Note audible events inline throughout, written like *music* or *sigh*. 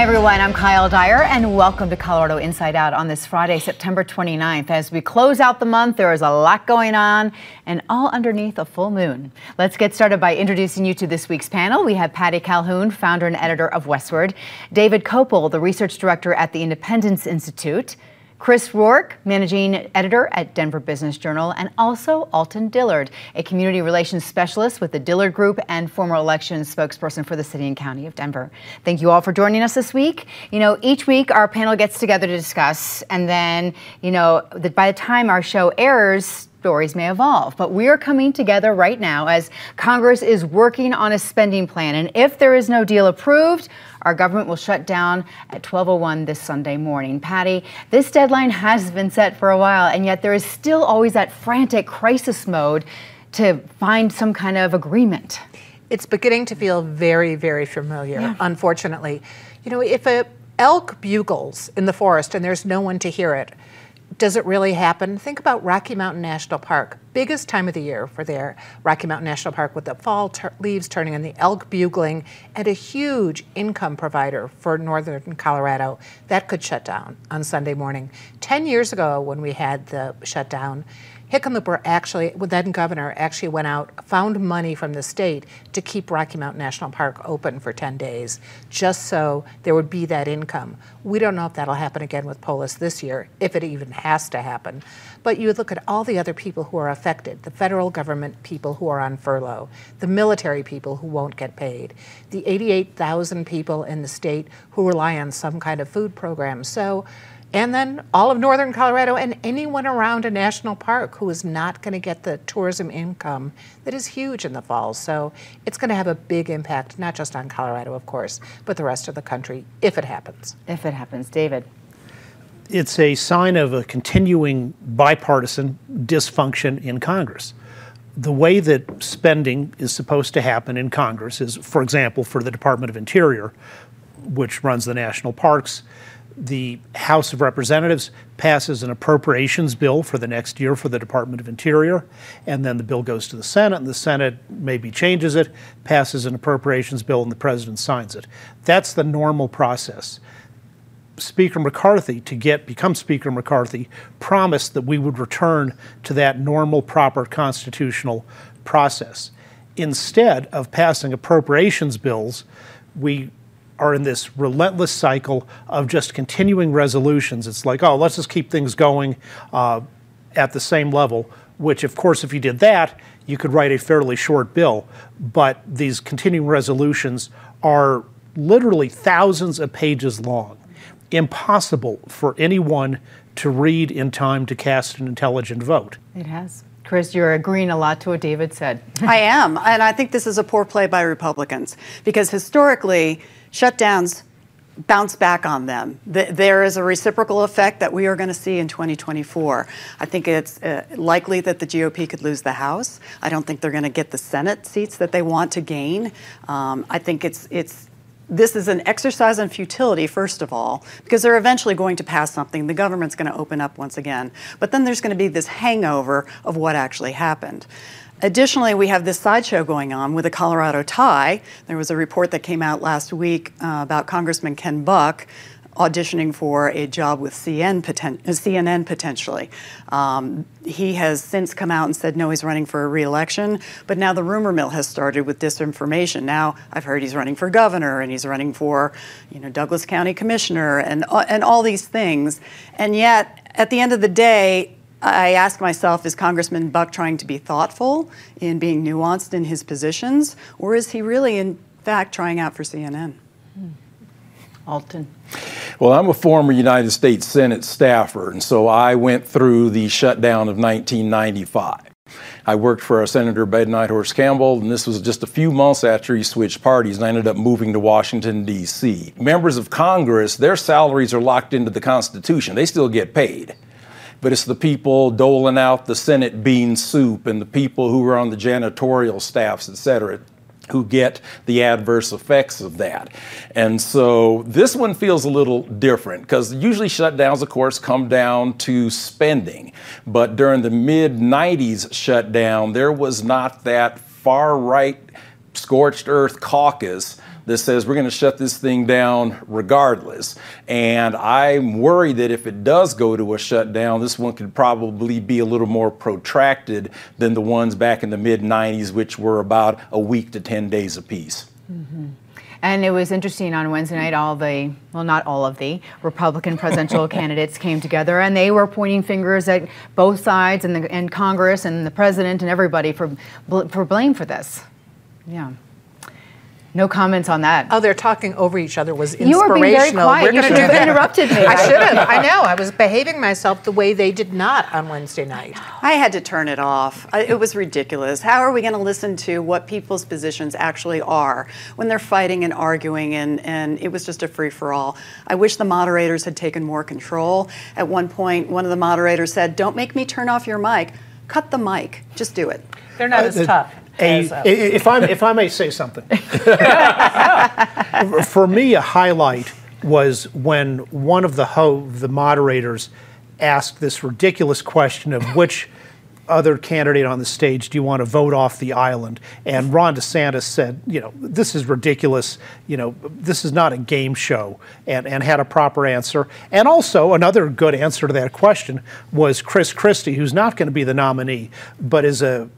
Hi, everyone. I'm Kyle Dyer, and welcome to Colorado Inside Out on this Friday, September 29th. As we close out the month, there is a lot going on, and all underneath a full moon. Let's get started by introducing you to this week's panel. We have Patty Calhoun, founder and editor of Westword, David Kopel, the research director at the Independence Institute, Chris Rourke, managing editor at Denver Business Journal, and also Alton Dillard, a community relations specialist with the Dillard Group and former election spokesperson for the city and county of Denver. Thank you all for joining us this week. You know, each week our panel gets together to discuss, and then, you know, by the time our show airs, stories may evolve. But we are coming together right now as Congress is working on a spending plan. And if there is no deal approved, our government will shut down at 12:01 this Sunday morning. Patty, this deadline has been set for a while, and yet there is still always that frantic crisis mode to find some kind of agreement. It's beginning to feel very, very familiar, yeah. unfortunately. You know, if a elk bugles in the forest and there's no one to hear it, does it really happen? Think about Rocky Mountain National Park, biggest time of the year for their Rocky Mountain National Park with the fall leaves turning and the elk bugling, and a huge income provider for northern Colorado. That could shut down on Sunday morning. Ten years ago, when we had the shutdown, Hickenlooper actually, then governor, actually went out, found money from the state to keep Rocky Mountain National Park open for 10 days, just so there would be that income. We don't know if that'll happen again with Polis this year, if it even has to happen. But you look at all the other people who are affected the federal government people who are on furlough, the military people who won't get paid, the 88,000 people in the state who rely on some kind of food program. So and then all of northern Colorado and anyone around a national park who is not going to get the tourism income that is huge in the fall. So it's going to have a big impact, not just on Colorado, of course, but the rest of the country if it happens. If it happens. David. It's a sign of a continuing bipartisan dysfunction in Congress. The way that spending is supposed to happen in Congress is, for example, for the Department of Interior, which runs the national parks, the House of Representatives passes an appropriations bill for the next year for the Department of Interior, and then the bill goes to the Senate, and the Senate maybe changes it, passes an appropriations bill, and the president signs it. That's the normal process. Speaker McCarthy, to get become Speaker McCarthy, promised that we would return to that normal, proper constitutional process. Instead of passing appropriations bills, we are in this relentless cycle of just continuing resolutions. It's like, oh, let's just keep things going uh, at the same level, which, of course, if you did that, you could write a fairly short bill. But these continuing resolutions are literally thousands of pages long. Impossible for anyone to read in time to cast an intelligent vote. It has. Chris, you're agreeing a lot to what David said. I am. And I think this is a poor play by Republicans because historically, shutdowns bounce back on them. There is a reciprocal effect that we are going to see in 2024. I think it's uh, likely that the GOP could lose the House. I don't think they're going to get the Senate seats that they want to gain. Um, I think it's it's this is an exercise in futility, first of all, because they're eventually going to pass something. The government's going to open up once again. But then there's going to be this hangover of what actually happened. Additionally, we have this sideshow going on with the Colorado tie. There was a report that came out last week uh, about Congressman Ken Buck auditioning for a job with CN poten- CNN potentially. Um, he has since come out and said no, he's running for a reelection, but now the rumor mill has started with disinformation. Now I've heard he's running for governor and he's running for, you know, Douglas County commissioner and uh, and all these things, and yet at the end of the day, I ask myself, is Congressman Buck trying to be thoughtful in being nuanced in his positions, or is he really, in fact, trying out for CNN? Hmm. Alton. Well, I'm a former United States Senate staffer, and so I went through the shutdown of 1995. I worked for Senator Ben Nighthorse Campbell, and this was just a few months after he switched parties, and I ended up moving to Washington, D.C. Members of Congress, their salaries are locked into the Constitution. They still get paid but it's the people doling out the Senate bean soup and the people who are on the janitorial staffs, et cetera, who get the adverse effects of that. And so this one feels a little different because usually shutdowns, of course, come down to spending. But during the mid 90s shutdown, there was not that far right scorched earth caucus that says we're going to shut this thing down regardless. And I'm worried that if it does go to a shutdown, this one could probably be a little more protracted than the ones back in the mid 90s, which were about a week to 10 days apiece. Mm-hmm. And it was interesting on Wednesday night, all the, well, not all of the Republican presidential *laughs* candidates came together and they were pointing fingers at both sides and, the, and Congress and the president and everybody for, for blame for this. Yeah. No comments on that. Oh, they're talking over each other was inspirational. You were being very quiet. you should have interrupted me. I should have. I know. I was behaving myself the way they did not on Wednesday night. I had to turn it off. It was ridiculous. How are we going to listen to what people's positions actually are when they're fighting and arguing and, and it was just a free for all? I wish the moderators had taken more control. At one point, one of the moderators said, Don't make me turn off your mic. Cut the mic. Just do it. They're not uh, as tough a, if, I, if I may say something, *laughs* for me, a highlight was when one of the ho- the moderators asked this ridiculous question of which other candidate on the stage do you want to vote off the island? And Ron DeSantis said, you know, this is ridiculous. You know, this is not a game show, and, and had a proper answer. And also, another good answer to that question was Chris Christie, who's not going to be the nominee, but is a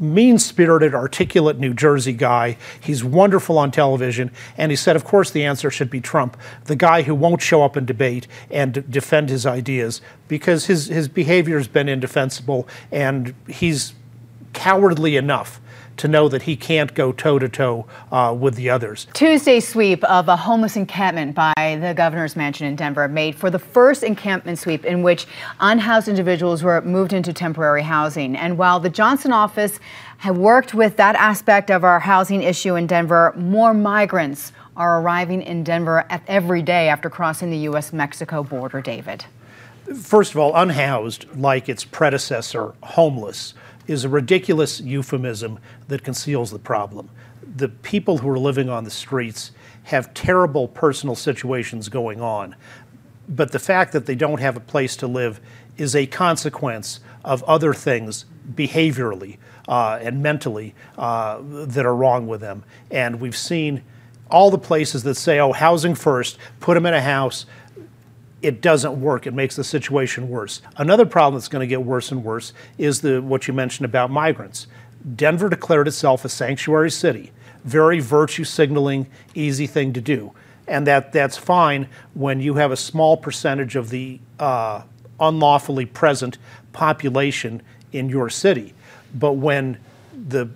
mean spirited, articulate New Jersey guy. He's wonderful on television. And he said, of course, the answer should be Trump, the guy who won't show up in debate and d- defend his ideas because his, his behavior has been indefensible and he's cowardly enough to know that he can't go toe to toe with the others. Tuesday sweep of a homeless encampment by the governor's mansion in Denver made for the first encampment sweep in which unhoused individuals were moved into temporary housing. And while the Johnston office had worked with that aspect of our housing issue in Denver, more migrants are arriving in Denver every day after crossing the U.S. Mexico border, David. First of all, unhoused, like its predecessor, homeless is a ridiculous euphemism that conceals the problem. The people who are living on the streets have terrible personal situations going on, but the fact that they don't have a place to live is a consequence of other things behaviorally uh, and mentally uh, that are wrong with them. And we've seen all the places that say, oh, housing first, put them in a house, it doesn't work. It makes the situation worse. Another problem that's going to get worse and worse is the what you mentioned about migrants. Denver declared itself a sanctuary city. Very virtue signaling, easy thing to do. And that, that's fine when you have a small percentage of the uh, unlawfully present population in your city. But when the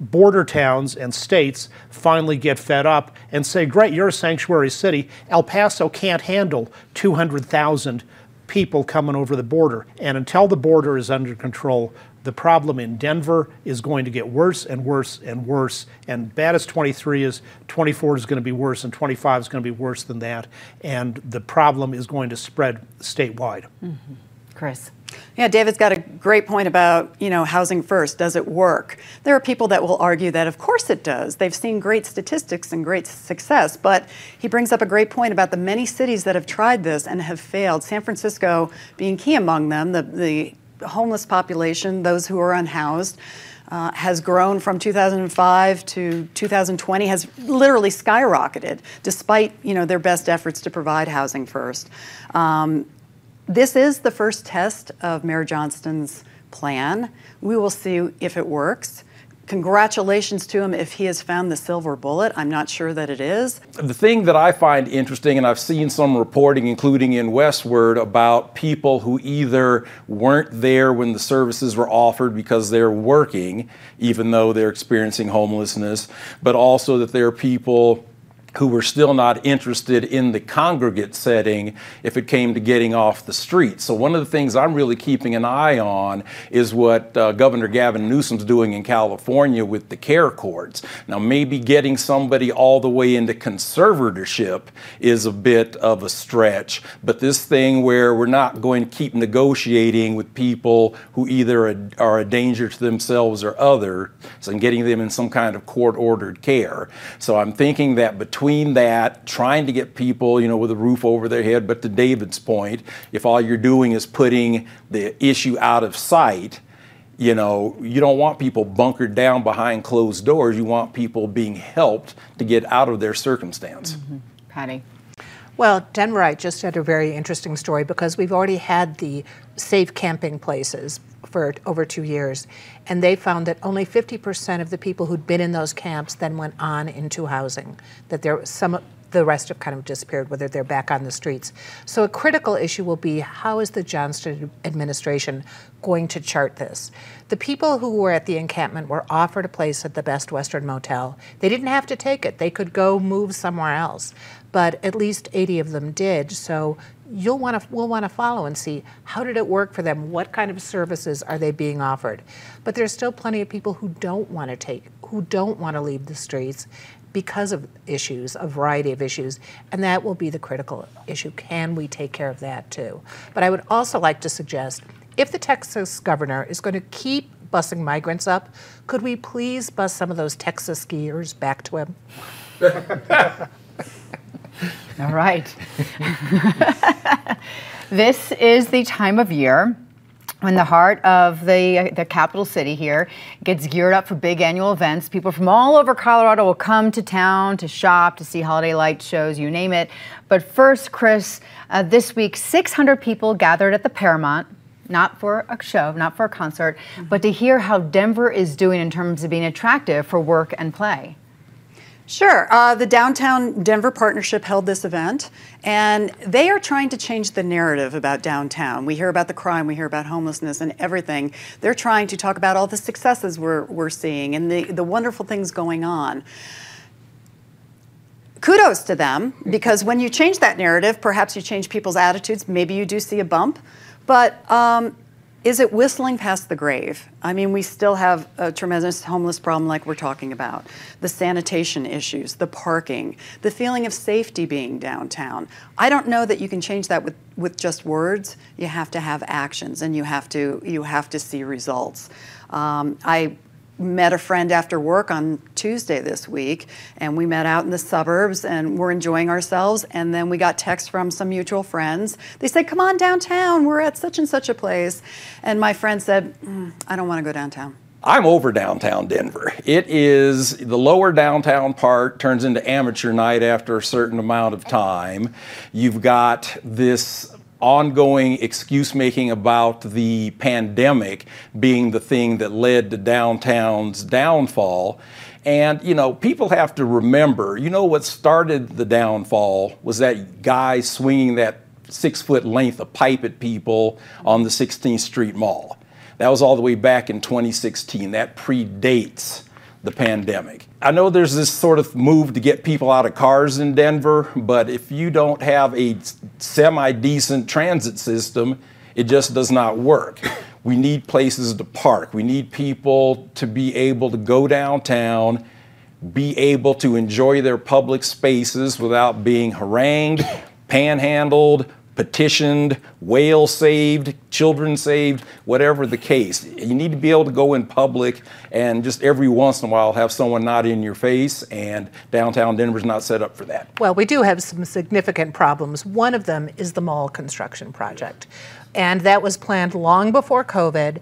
border towns and states finally get fed up and say, Great, you're a sanctuary city. El Paso can't handle 200,000 people coming over the border. And until the border is under control, the problem in Denver is going to get worse and worse and worse. And bad as 23 is, 24 is going to be worse, and 25 is going to be worse than that. And the problem is going to spread statewide. Mm-hmm. Chris. Yeah, David's got a great point about, you know, housing first. Does it work? There are people that will argue that of course it does. They've seen great statistics and great success, but he brings up a great point about the many cities that have tried this and have failed. San Francisco being key among them, the, the homeless population, those who are unhoused. Uh, has grown from 2005 to 2020 has literally skyrocketed despite you know their best efforts to provide housing first um, this is the first test of Mayor Johnston's plan. We will see if it works. Congratulations to him if he has found the silver bullet. I'm not sure that it is. The thing that I find interesting, and I've seen some reporting, including in Westword, about people who either weren't there when the services were offered because they're working, even though they're experiencing homelessness, but also that there are people who were still not interested in the congregate setting if it came to getting off the street. So, one of the things I'm really keeping an eye on is what uh, Governor Gavin Newsom's doing in California with the care courts. Now, maybe getting somebody all the way into conservatorship is a bit of a stretch, but this thing where we're not going to keep negotiating with people who either are a danger to themselves or others and getting them in some kind of court ordered care. So, I'm thinking that between between that, trying to get people, you know, with a roof over their head, but to David's point, if all you're doing is putting the issue out of sight, You know, you don't want people bunkered down behind closed doors. You want people being helped to get out of their circumstance. Mm-hmm. Patty. Well, Denverite just had a very interesting story because we've already had the safe camping places for over two years, and they found that only 50% of the people who'd been in those camps then went on into housing. That there some the rest have kind of disappeared, whether they're back on the streets. So a critical issue will be how is the Johnston administration going to chart this? The people who were at the encampment were offered a place at the Best Western Motel. They didn't have to take it. They could go move somewhere else but at least 80 of them did. So you'll want to we'll want to follow and see how did it work for them? What kind of services are they being offered? But there's still plenty of people who don't want to take who don't want to leave the streets because of issues, a variety of issues, and that will be the critical issue. Can we take care of that too? But I would also like to suggest if the Texas governor is going to keep busing migrants up, could we please bus some of those Texas skiers back to him? *laughs* All right. *laughs* this is the time of year when the heart of the, the capital city here gets geared up for big annual events. People from all over Colorado will come to town to shop, to see holiday light shows, you name it. But first, Chris, uh, this week, 600 people gathered at the Paramount not for a show, not for a concert, but to hear how Denver is doing in terms of being attractive for work and play. Sure. Uh, the Downtown Denver Partnership held this event, and they are trying to change the narrative about downtown. We hear about the crime, we hear about homelessness, and everything. They're trying to talk about all the successes we're, we're seeing and the, the wonderful things going on. Kudos to them, because when you change that narrative, perhaps you change people's attitudes. Maybe you do see a bump. But um, is it whistling past the grave? I mean, we still have a tremendous homeless problem like we're talking about. The sanitation issues, the parking, the feeling of safety being downtown. I don't know that you can change that with, with just words. You have to have actions and you have to you have to see results. Um, I met a friend after work on Tuesday this week, and we met out in the suburbs and we're enjoying ourselves. And then we got text from some mutual friends. They said, Come on downtown, we're at such and such a place. And my friend said, mm, I don't want to go downtown. I'm over downtown Denver. It is the lower downtown part turns into amateur night after a certain amount of time. You've got this ongoing excuse making about the pandemic being the thing that led to downtown's downfall. And, you know, people have to remember, you know, what started the downfall was that guy swinging that six foot length of pipe at people on the 16th Street Mall. That was all the way back in 2016. That predates the pandemic. I know there's this sort of move to get people out of cars in Denver, but if you don't have a semi decent transit system, it just does not work. We need places to park. We need people to be able to go downtown, be able to enjoy their public spaces without being harangued, panhandled, petitioned, whale saved, children saved, whatever the case. You need to be able to go in public and just every once in a while have someone not in your face, and downtown Denver's not set up for that. Well, we do have some significant problems. One of them is the mall construction project, and that was planned long before COVID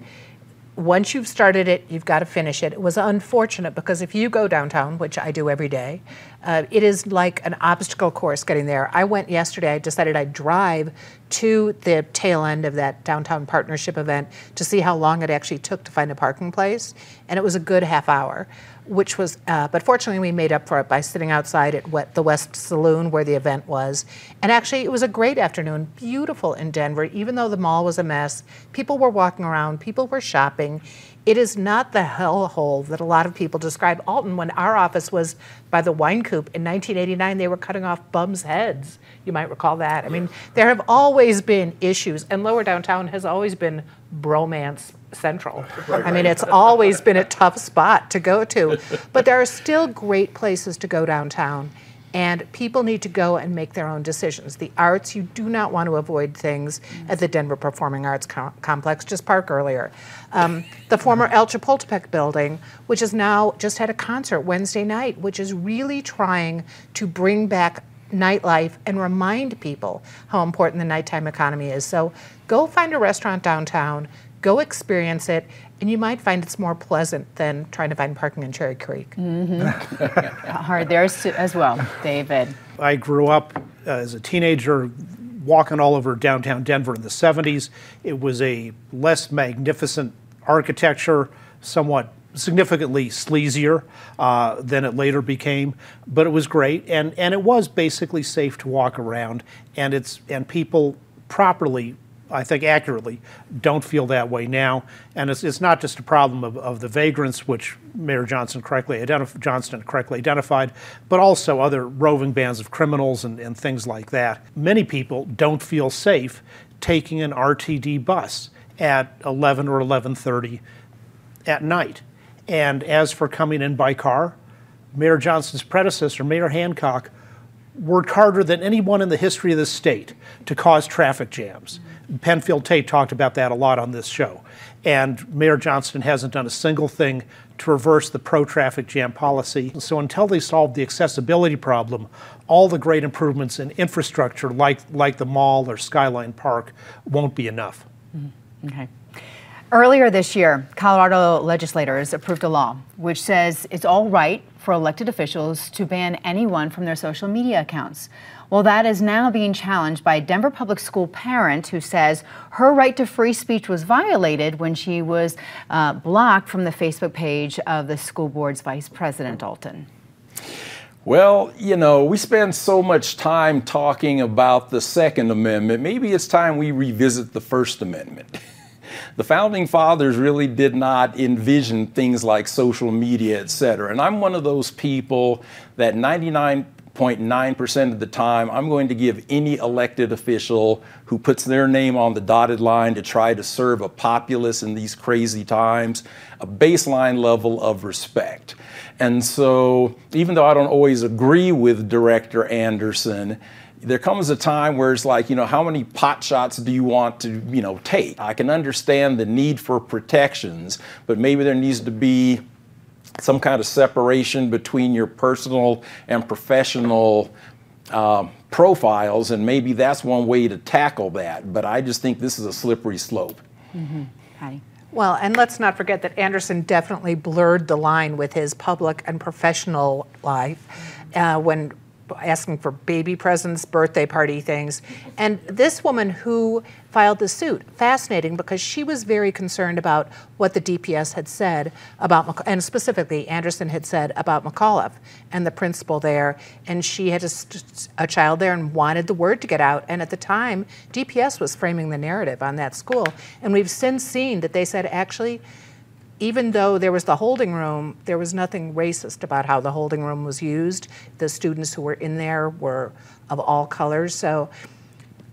once you've started it, you've got to finish it. It was unfortunate because if you go downtown, which I do every day, uh, it is like an obstacle course getting there. I went yesterday, I decided I'd drive to the tail end of that downtown partnership event to see how long it actually took to find a parking place, and it was a good half hour which was, uh, but fortunately we made up for it by sitting outside at the West Saloon where the event was. And actually, it was a great afternoon, beautiful in Denver, even though the mall was a mess. People were walking around, people were shopping. It is not the hellhole that a lot of people describe. Alton, when our office was by the Wynkoop in 1989, they were cutting off bums' heads. You might recall that. I mean, there have always been issues, and lower downtown has always been bromance central. I mean, it's always been a tough spot to go to. But there are still great places to go downtown. And people need to go and make their own decisions. The arts, you do not want to avoid things at the Denver Performing Arts Com- Complex, just park earlier. Um, the former El Chapultepec building, which has now just had a concert Wednesday night, which is really trying to bring back nightlife and remind people how important the nighttime economy is. So go find a restaurant downtown, go experience it, and you might find it's more pleasant than trying to find parking in Cherry Creek. Mm-hmm. *laughs* Hard there as well, David. I grew up uh, as a teenager walking all over downtown Denver in the 70s. It was a less magnificent architecture, somewhat significantly sleazier uh, than it later became, but it was great, and, and it was basically safe to walk around, and it's and people properly I think accurately, don't feel that way now. And it's, it's not just a problem of, of the vagrants, which Mayor Johnson correctly identif- Johnston correctly identified, but also other roving bands of criminals and, and things like that. Many people don't feel safe taking an RTD bus at 11 or 11:30 at night. And as for coming in by car, Mayor Johnson's predecessor, Mayor Hancock, worked harder than anyone in the history of the state to cause traffic jams. Penfield Tate talked about that a lot on this show. And Mayor Johnston hasn't done a single thing to reverse the pro traffic jam policy. So until they solve the accessibility problem, all the great improvements in infrastructure like, like the mall or Skyline Park won't be enough. Mm-hmm. Okay. Earlier this year, Colorado legislators approved a law which says it's all right for elected officials to ban anyone from their social media accounts. Well, that is now being challenged by a Denver public school parent who says her right to free speech was violated when she was uh, blocked from the Facebook page of the school board's vice president, Dalton. Well, you know, we spend so much time talking about the Second Amendment. Maybe it's time we revisit the First Amendment. *laughs* the founding fathers really did not envision things like social media, et cetera. And I'm one of those people that 99.9% of the time, I'm going to give any elected official who puts their name on the dotted line to try to serve a populace in these crazy times a baseline level of respect. And so, even though I don't always agree with Director Anderson, there comes a time where it's like, you know, how many pot shots do you want to, you know, take? I can understand the need for protections, but maybe there needs to be some kind of separation between your personal and professional uh, profiles, and maybe that's one way to tackle that. But I just think this is a slippery slope. Mm-hmm. Patty. Well, and let's not forget that Anderson definitely blurred the line with his public and professional life uh, when asking for baby presents, birthday party things. And this woman who filed the suit, fascinating because she was very concerned about what the DPS had said about, and specifically Anderson had said about McAuliffe and the principal there. And she had a, a child there and wanted the word to get out. And at the time, DPS was framing the narrative on that school. And we've since seen that they said actually, even though there was the holding room, there was nothing racist about how the holding room was used. The students who were in there were of all colors. So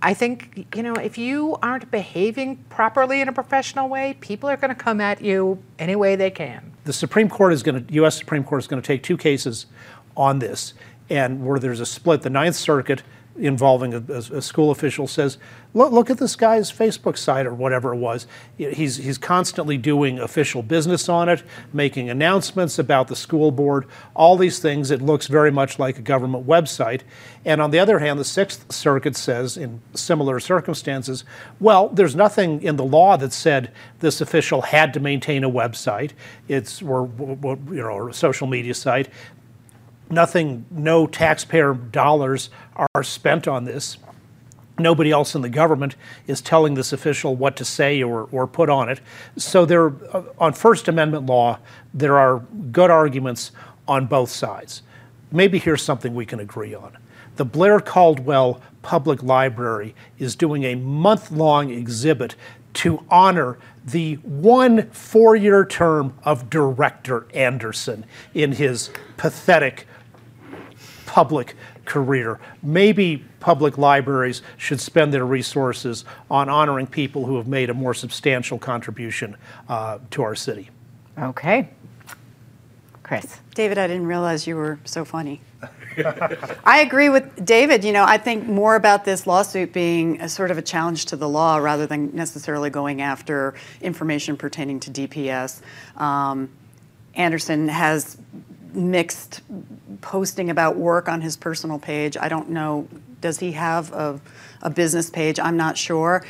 I think, you know, if you aren't behaving properly in a professional way, people are going to come at you any way they can. The Supreme Court is going to, U.S. Supreme Court is going to take two cases on this, and where there's a split, the Ninth Circuit involving a, a, school official says, look, look at this guy's Facebook site or whatever it was. He's, he's constantly doing official business on it, making announcements about the school board, all these things. It looks very much like a government website. And on the other hand, the Sixth Circuit says, in similar circumstances, well, there's nothing in the law that said this official had to maintain a website. It's or, you know, or a social media site nothing, no taxpayer dollars are spent on this. Nobody else in the government is telling this official what to say or, or put on it. So there, uh, on First Amendment law, there are good arguments on both sides. Maybe here's something we can agree on. The Blair Caldwell Public Library is doing a month long exhibit to honor the one four year term of Director Anderson in his pathetic public career. Maybe public libraries should spend their resources on honoring people who have made a more substantial contribution uh, to our city. Okay. Chris. David, I didn't realize you were so funny. *laughs* I agree with David. You know, I think more about this lawsuit being a sort of a challenge to the law rather than necessarily going after information pertaining to DPS. Um, Anderson has mixed posting about work on his personal page. I don't know, does he have a, a business page? I'm not sure.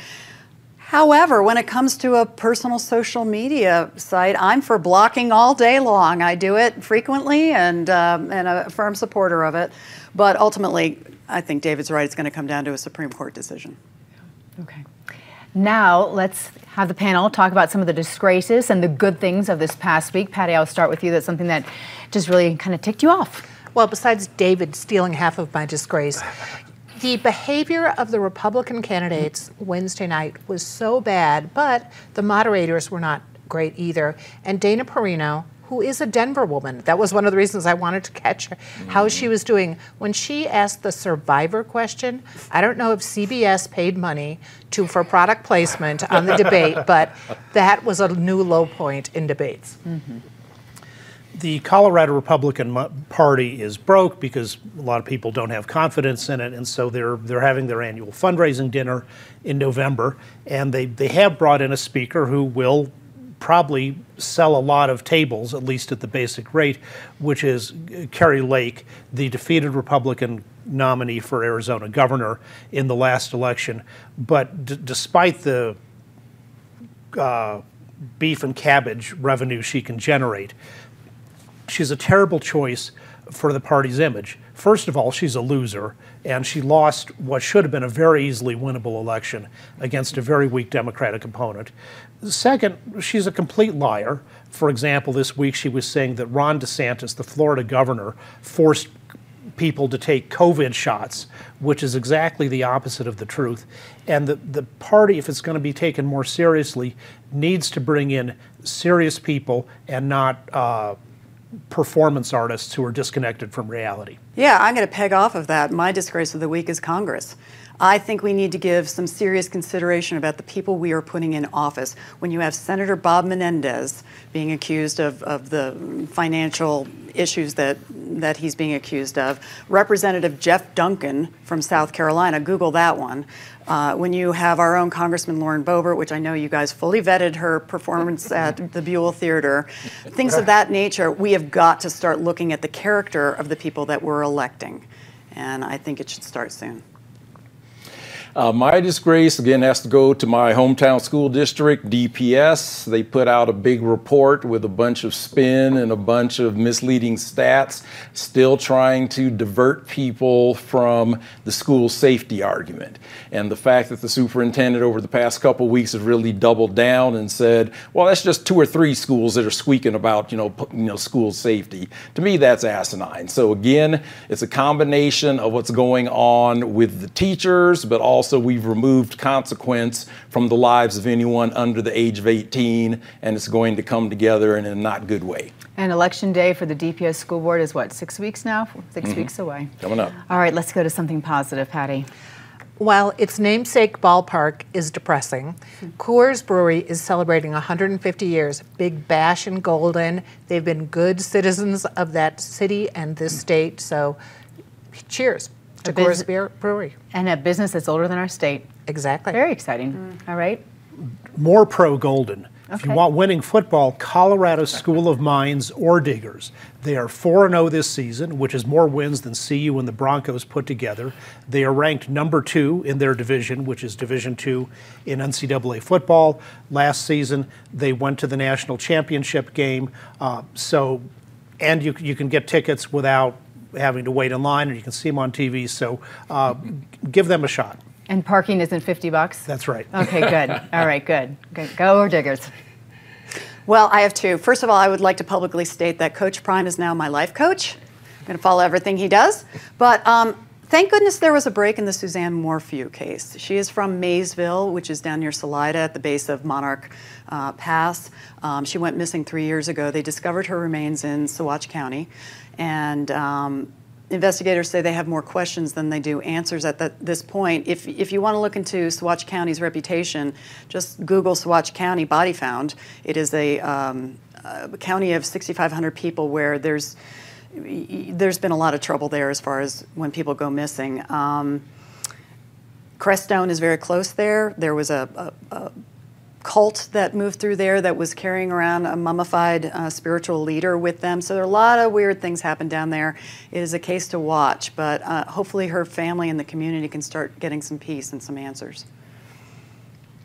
However, when it comes to a personal social media site, I'm for blocking all day long. I do it frequently and, um, and a firm supporter of it. But ultimately, I think David's right. It's going to come down to a Supreme Court decision. Okay. Now, let's have the panel talk about some of the disgraces and the good things of this past week. Patty, I'll start with you. That's something that just really kind of ticked you off. Well, besides David stealing half of my disgrace, the behavior of the Republican candidates Wednesday night was so bad, but the moderators were not great either. And Dana Perino, who is a Denver woman, that was one of the reasons I wanted to catch her, how she was doing. When she asked the survivor question, I don't know if CBS paid money to for product placement on the debate, *laughs* but that was a new low point in debates. Mm-hmm the Colorado Republican Party is broke because a lot of people don't have confidence in it, and so they're they're having their annual fundraising dinner in November, and they they have brought in a speaker who will probably sell a lot of tables, at least at the basic rate, which is Kari Lake, the defeated Republican nominee for Arizona governor in the last election. But despite the uh, beef and cabbage revenue she can generate, she's a terrible choice for the party's image. First of all, she's a loser, and she lost what should have been a very easily winnable election against a very weak Democratic opponent. Second, she's a complete liar. For example, this week she was saying that Ron DeSantis, the Florida governor, forced people to take COVID shots, which is exactly the opposite of the truth. And the, the party, if it's going to be taken more seriously, needs to bring in serious people and not uh, performance artists who are disconnected from reality. Yeah, I'm going to peg off of that. My disgrace of the week is Congress. I think we need to give some serious consideration about the people we are putting in office. When you have Senator Bob Menendez being accused of, of the financial issues that, that he's being accused of, Representative Jeff Duncan from South Carolina, Google that one. Uh, when you have our own Congressman Lauren Boebert, which I know you guys fully vetted her performance *laughs* at the Buell Theater, things of that nature, we have got to start looking at the character of the people that we're electing. And I think it should start soon. Uh, my disgrace, again, has to go to my hometown school district, DPS. They put out a big report with a bunch of spin and a bunch of misleading stats, still trying to divert people from the school safety argument. And the fact that the superintendent over the past couple weeks has really doubled down and said, well, that's just two or three schools that are squeaking about, you know, you know, school safety. To me, that's asinine. So again, it's a combination of what's going on with the teachers, but also also we've removed consequence from the lives of anyone under the age of 18, and it's going to come together in a not good way. And election day for the DPS school board is what, six weeks now? 6 mm-hmm. weeks away. Coming up. All right, let's go to something positive, Patty. While its namesake ballpark is depressing, Coors Brewery is celebrating 150 years. Big bash in Golden. They've been good citizens of that city and this state, so cheers to Coors Beer Brewery. And a business that's older than our state. Exactly. Very exciting. Mm. All right. More pro Golden. Okay. If you want winning football, Colorado School of Mines Orediggers. They are 4 0 this season, which is more wins than CU and the Broncos put together. They are ranked number two in their division, which is Division two in NCAA football. Last season, they went to the national championship game. Uh, so, and you, you can get tickets without having to wait in line, and you can see them on TV. So uh, give them a shot. And parking isn't 50 bucks? That's right. Okay, good. *laughs* all right, good. good. Go Diggers. Well, I have two. First of all, I would like to publicly state that Coach Prime is now my life coach. I'm going to follow everything he does. But um, thank goodness there was a break in the Suzanne Morphew case. She is from Maysville, which is down near Salida at the base of Monarch uh, Pass. Um, she went missing three years ago. They discovered her remains in Saguache County. And um, investigators say they have more questions than they do answers at the, this point. If, if you want to look into Saguache County's reputation, just Google Saguache County body found. It is a, um, a county of 6,500 people where there's there's been a lot of trouble there as far as when people go missing. Um, Crestone is very close there. There was a, a, a cult that moved through there that was carrying around a mummified uh, spiritual leader with them. So there are a lot of weird things happen down there. It is a case to watch, but uh, hopefully her family and the community can start getting some peace and some answers.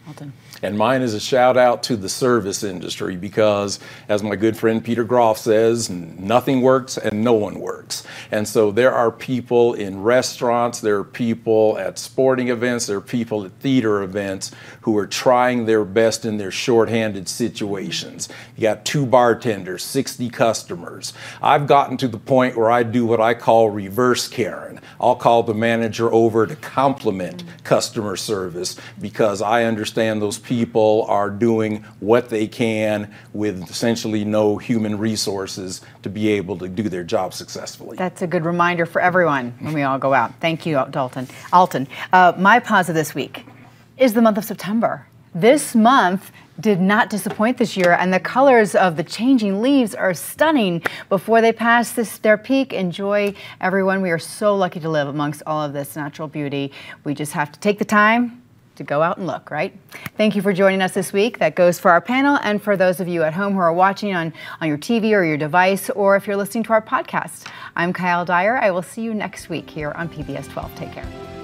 Alton. And mine is a shout out to the service industry because, as my good friend Peter Groff says, nothing works and no one works. And so there are people in restaurants, there are people at sporting events, there are people at theater events who are trying their best in their shorthanded situations. You got two bartenders, 60 customers. I've gotten to the point where I do what I call reverse Karen. I'll call the manager over to compliment customer service because I understand those people are doing what they can with essentially no human resources to be able to do their job successfully. That's a good reminder for everyone when we all go out. Thank you, Dalton. Alton, uh, my pause of this week is the month of September. This month did not disappoint this year, and the colors of the changing leaves are stunning before they pass this, their peak. Enjoy, everyone. We are so lucky to live amongst all of this natural beauty. We just have to take the time to go out and look, right? Thank you for joining us this week. That goes for our panel and for those of you at home who are watching on, on your TV or your device, or if you're listening to our podcast. I'm Kyle Dyer. I will see you next week here on PBS 12. Take care.